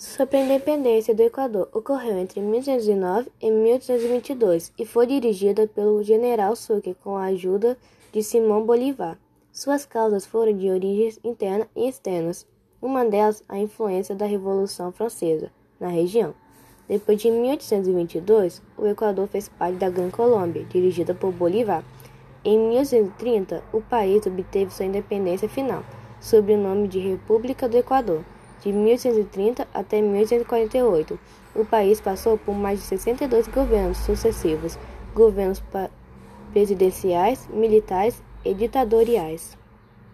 Sobre a independência do Equador, ocorreu entre 1809 e 1822 e foi dirigida pelo general Sucre com a ajuda de Simão Bolívar. Suas causas foram de origens internas e externas, uma delas a influência da Revolução Francesa na região. Depois de 1822, o Equador fez parte da Gran Colômbia, dirigida por Bolívar. Em 1830, o país obteve sua independência final, sob o nome de República do Equador. De 1830 até 1848, o país passou por mais de 62 governos sucessivos, governos presidenciais, militares e ditatoriais.